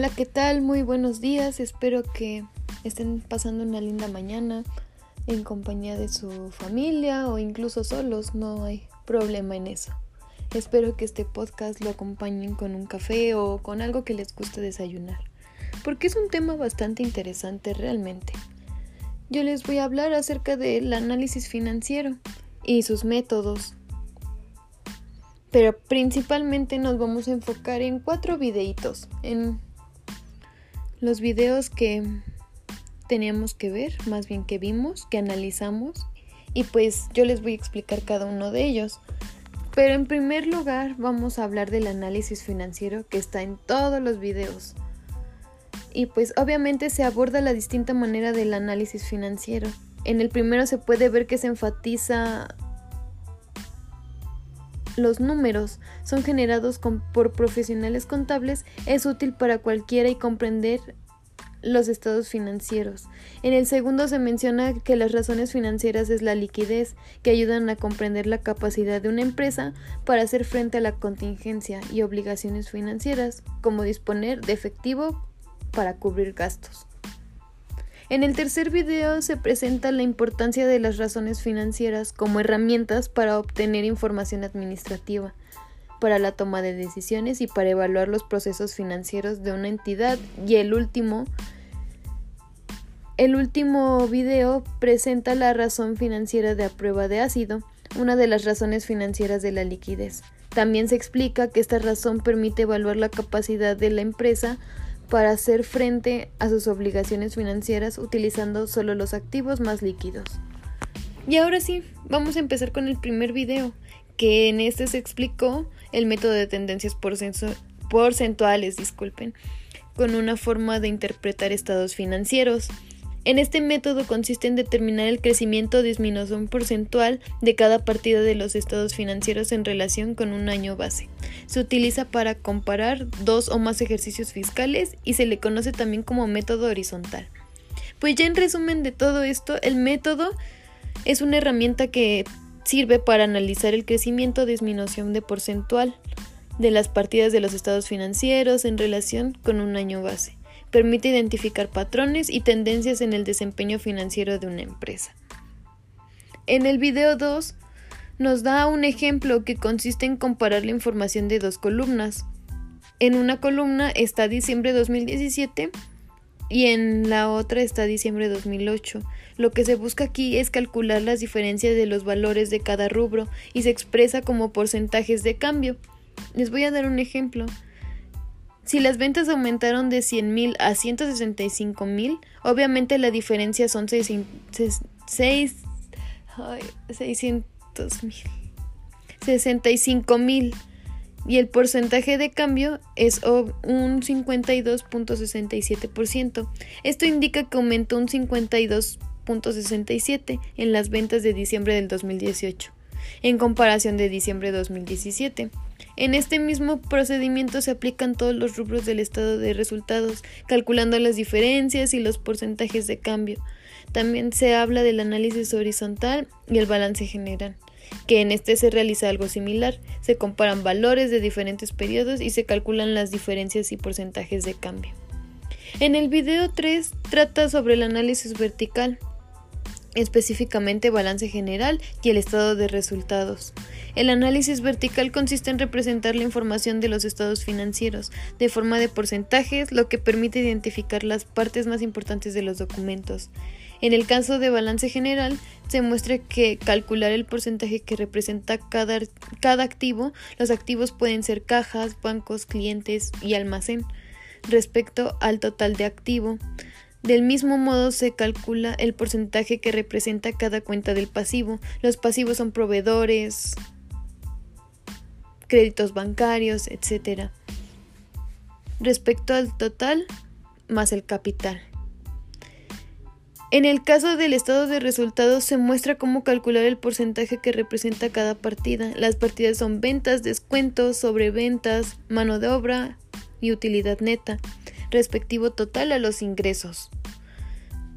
Hola, ¿qué tal? Muy buenos días. Espero que estén pasando una linda mañana en compañía de su familia o incluso solos. No hay problema en eso. Espero que este podcast lo acompañen con un café o con algo que les guste desayunar. Porque es un tema bastante interesante realmente. Yo les voy a hablar acerca del análisis financiero y sus métodos pero principalmente nos vamos a enfocar en cuatro videitos, en los videos que teníamos que ver, más bien que vimos, que analizamos, y pues yo les voy a explicar cada uno de ellos. Pero en primer lugar vamos a hablar del análisis financiero que está en todos los videos. Y pues obviamente se aborda la distinta manera del análisis financiero. En el primero se puede ver que se enfatiza los números son generados por profesionales contables, es útil para cualquiera y comprender los estados financieros. En el segundo se menciona que las razones financieras es la liquidez, que ayudan a comprender la capacidad de una empresa para hacer frente a la contingencia y obligaciones financieras, como disponer de efectivo para cubrir gastos. En el tercer video se presenta la importancia de las razones financieras como herramientas para obtener información administrativa, para la toma de decisiones y para evaluar los procesos financieros de una entidad. Y el último, el último video presenta la razón financiera de a prueba de ácido, una de las razones financieras de la liquidez. También se explica que esta razón permite evaluar la capacidad de la empresa para hacer frente a sus obligaciones financieras utilizando solo los activos más líquidos. Y ahora sí, vamos a empezar con el primer video, que en este se explicó el método de tendencias porcentuales, disculpen, con una forma de interpretar estados financieros. En este método consiste en determinar el crecimiento o disminución porcentual de cada partida de los estados financieros en relación con un año base. Se utiliza para comparar dos o más ejercicios fiscales y se le conoce también como método horizontal. Pues ya en resumen de todo esto, el método es una herramienta que sirve para analizar el crecimiento o disminución de porcentual de las partidas de los estados financieros en relación con un año base permite identificar patrones y tendencias en el desempeño financiero de una empresa. En el video 2 nos da un ejemplo que consiste en comparar la información de dos columnas. En una columna está diciembre 2017 y en la otra está diciembre 2008. Lo que se busca aquí es calcular las diferencias de los valores de cada rubro y se expresa como porcentajes de cambio. Les voy a dar un ejemplo. Si las ventas aumentaron de 100.000 a 165.000, obviamente la diferencia son 600.000. 65.000 y el porcentaje de cambio es un 52.67%. Esto indica que aumentó un 52.67 en las ventas de diciembre del 2018 en comparación de diciembre de 2017. En este mismo procedimiento se aplican todos los rubros del estado de resultados, calculando las diferencias y los porcentajes de cambio. También se habla del análisis horizontal y el balance general, que en este se realiza algo similar. Se comparan valores de diferentes periodos y se calculan las diferencias y porcentajes de cambio. En el video 3 trata sobre el análisis vertical específicamente balance general y el estado de resultados. El análisis vertical consiste en representar la información de los estados financieros de forma de porcentajes, lo que permite identificar las partes más importantes de los documentos. En el caso de balance general, se muestra que calcular el porcentaje que representa cada, cada activo, los activos pueden ser cajas, bancos, clientes y almacén, respecto al total de activo. Del mismo modo se calcula el porcentaje que representa cada cuenta del pasivo. Los pasivos son proveedores, créditos bancarios, etc. Respecto al total más el capital. En el caso del estado de resultados se muestra cómo calcular el porcentaje que representa cada partida. Las partidas son ventas, descuentos, sobreventas, mano de obra y utilidad neta respectivo total a los ingresos.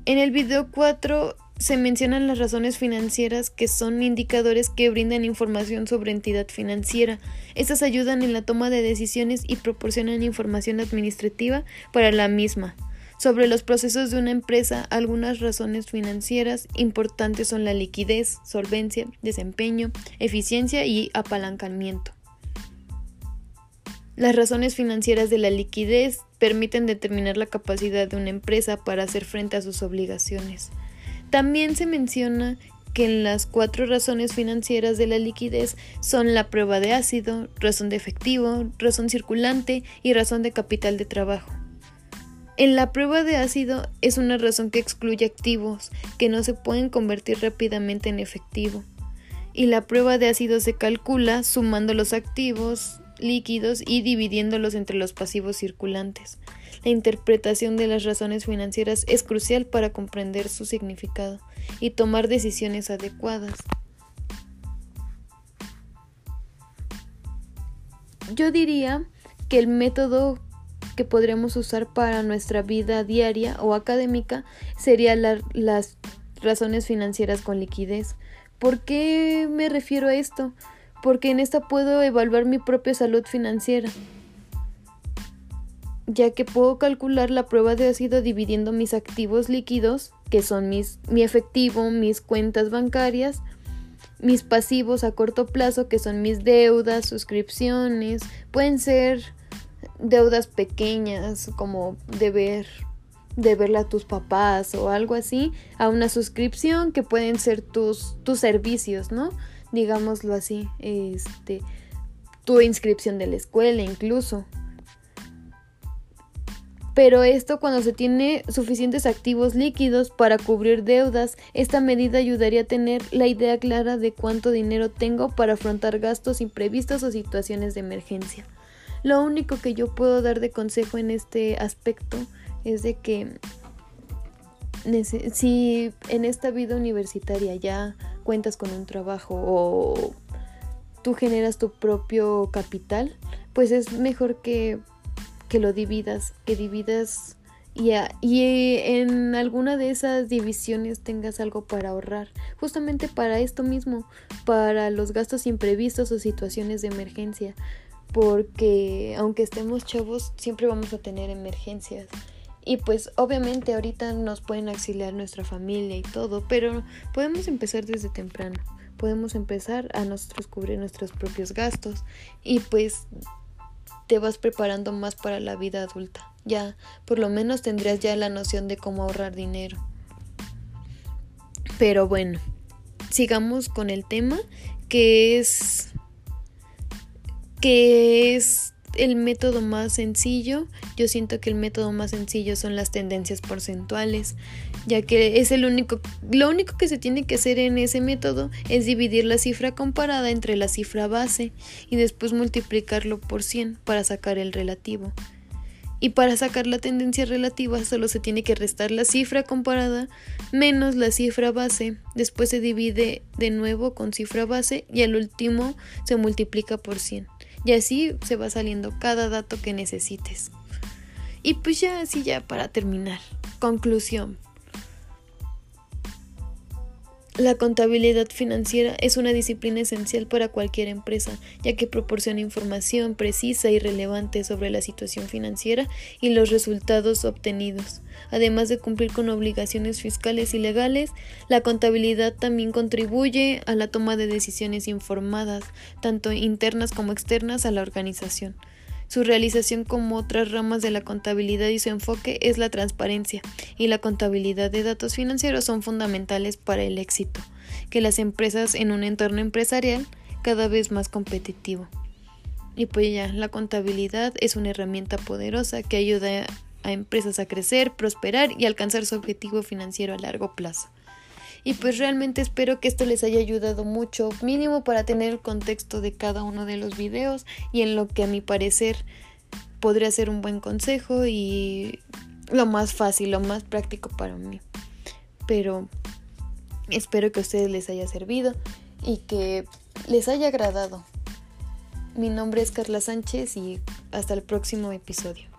En el video 4 se mencionan las razones financieras que son indicadores que brindan información sobre entidad financiera. Estas ayudan en la toma de decisiones y proporcionan información administrativa para la misma. Sobre los procesos de una empresa, algunas razones financieras importantes son la liquidez, solvencia, desempeño, eficiencia y apalancamiento. Las razones financieras de la liquidez permiten determinar la capacidad de una empresa para hacer frente a sus obligaciones. También se menciona que las cuatro razones financieras de la liquidez son la prueba de ácido, razón de efectivo, razón circulante y razón de capital de trabajo. En la prueba de ácido es una razón que excluye activos que no se pueden convertir rápidamente en efectivo. Y la prueba de ácido se calcula sumando los activos líquidos y dividiéndolos entre los pasivos circulantes. La interpretación de las razones financieras es crucial para comprender su significado y tomar decisiones adecuadas. Yo diría que el método que podríamos usar para nuestra vida diaria o académica sería las razones financieras con liquidez. ¿Por qué me refiero a esto? Porque en esta puedo evaluar mi propia salud financiera, ya que puedo calcular la prueba de ácido dividiendo mis activos líquidos, que son mis, mi efectivo, mis cuentas bancarias, mis pasivos a corto plazo, que son mis deudas, suscripciones, pueden ser deudas pequeñas como deber verla a tus papás o algo así, a una suscripción que pueden ser tus, tus servicios, ¿no? Digámoslo así, este, tu inscripción de la escuela incluso. Pero esto cuando se tiene suficientes activos líquidos para cubrir deudas, esta medida ayudaría a tener la idea clara de cuánto dinero tengo para afrontar gastos imprevistos o situaciones de emergencia. Lo único que yo puedo dar de consejo en este aspecto es de que si en esta vida universitaria ya cuentas con un trabajo o tú generas tu propio capital, pues es mejor que, que lo dividas, que dividas y, y, en alguna de esas divisiones tengas algo para ahorrar, justamente para esto mismo, para los gastos imprevistos o situaciones de emergencia porque aunque estemos chavos, siempre vamos a tener emergencias. Y pues obviamente ahorita nos pueden auxiliar nuestra familia y todo, pero podemos empezar desde temprano. Podemos empezar a nosotros cubrir nuestros propios gastos y pues te vas preparando más para la vida adulta. Ya, por lo menos tendrías ya la noción de cómo ahorrar dinero. Pero bueno, sigamos con el tema que es que es el método más sencillo. Yo siento que el método más sencillo son las tendencias porcentuales, ya que es el único lo único que se tiene que hacer en ese método es dividir la cifra comparada entre la cifra base y después multiplicarlo por 100 para sacar el relativo. Y para sacar la tendencia relativa solo se tiene que restar la cifra comparada menos la cifra base. Después se divide de nuevo con cifra base y al último se multiplica por 100. Y así se va saliendo cada dato que necesites. Y pues ya así ya para terminar. Conclusión. La contabilidad financiera es una disciplina esencial para cualquier empresa, ya que proporciona información precisa y relevante sobre la situación financiera y los resultados obtenidos. Además de cumplir con obligaciones fiscales y legales, la contabilidad también contribuye a la toma de decisiones informadas, tanto internas como externas a la organización. Su realización como otras ramas de la contabilidad y su enfoque es la transparencia y la contabilidad de datos financieros son fundamentales para el éxito que las empresas en un entorno empresarial cada vez más competitivo. Y pues ya, la contabilidad es una herramienta poderosa que ayuda a empresas a crecer, prosperar y alcanzar su objetivo financiero a largo plazo. Y pues realmente espero que esto les haya ayudado mucho, mínimo para tener el contexto de cada uno de los videos y en lo que a mi parecer podría ser un buen consejo y lo más fácil, lo más práctico para mí. Pero espero que a ustedes les haya servido y que les haya agradado. Mi nombre es Carla Sánchez y hasta el próximo episodio.